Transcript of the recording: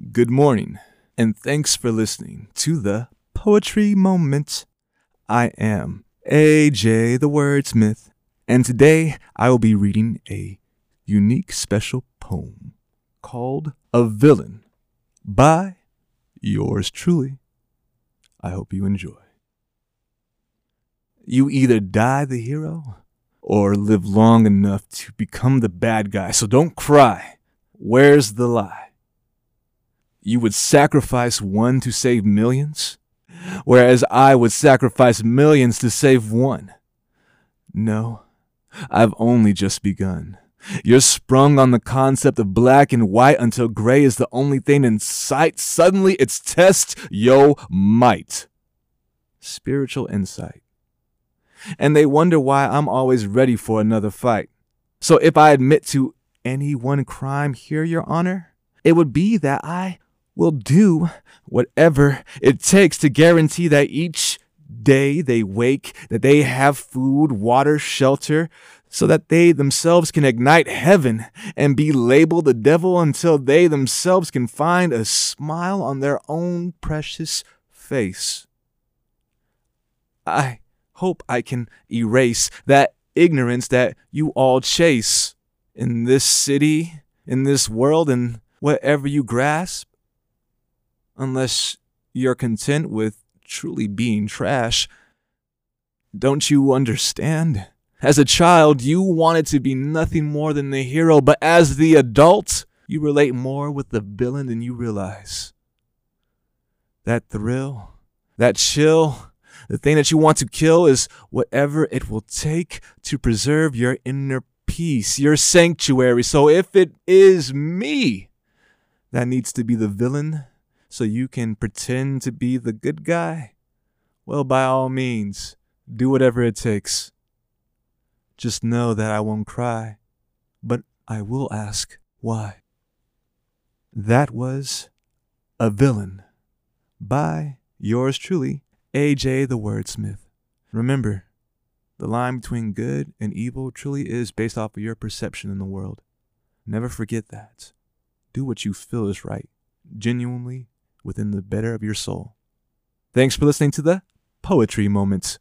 Good morning, and thanks for listening to the Poetry Moment. I am AJ the Wordsmith, and today I will be reading a unique special poem called A Villain by yours truly. I hope you enjoy. You either die the hero or live long enough to become the bad guy, so don't cry. Where's the lie? You would sacrifice one to save millions, whereas I would sacrifice millions to save one. No, I've only just begun. You're sprung on the concept of black and white until gray is the only thing in sight. Suddenly it's test yo might. Spiritual insight. And they wonder why I'm always ready for another fight. So if I admit to any one crime here, Your Honor, it would be that I will do whatever it takes to guarantee that each day they wake, that they have food, water, shelter, so that they themselves can ignite heaven and be labeled the devil until they themselves can find a smile on their own precious face. I hope I can erase that ignorance that you all chase in this city, in this world, and whatever you grasp. Unless you're content with truly being trash. Don't you understand? As a child, you wanted to be nothing more than the hero, but as the adult, you relate more with the villain than you realize. That thrill, that chill, the thing that you want to kill is whatever it will take to preserve your inner peace, your sanctuary. So if it is me that needs to be the villain so you can pretend to be the good guy, well, by all means, do whatever it takes. Just know that I won't cry, but I will ask why. That was A Villain by yours truly, AJ the Wordsmith. Remember, the line between good and evil truly is based off of your perception in the world. Never forget that. Do what you feel is right, genuinely within the better of your soul. Thanks for listening to the Poetry Moments.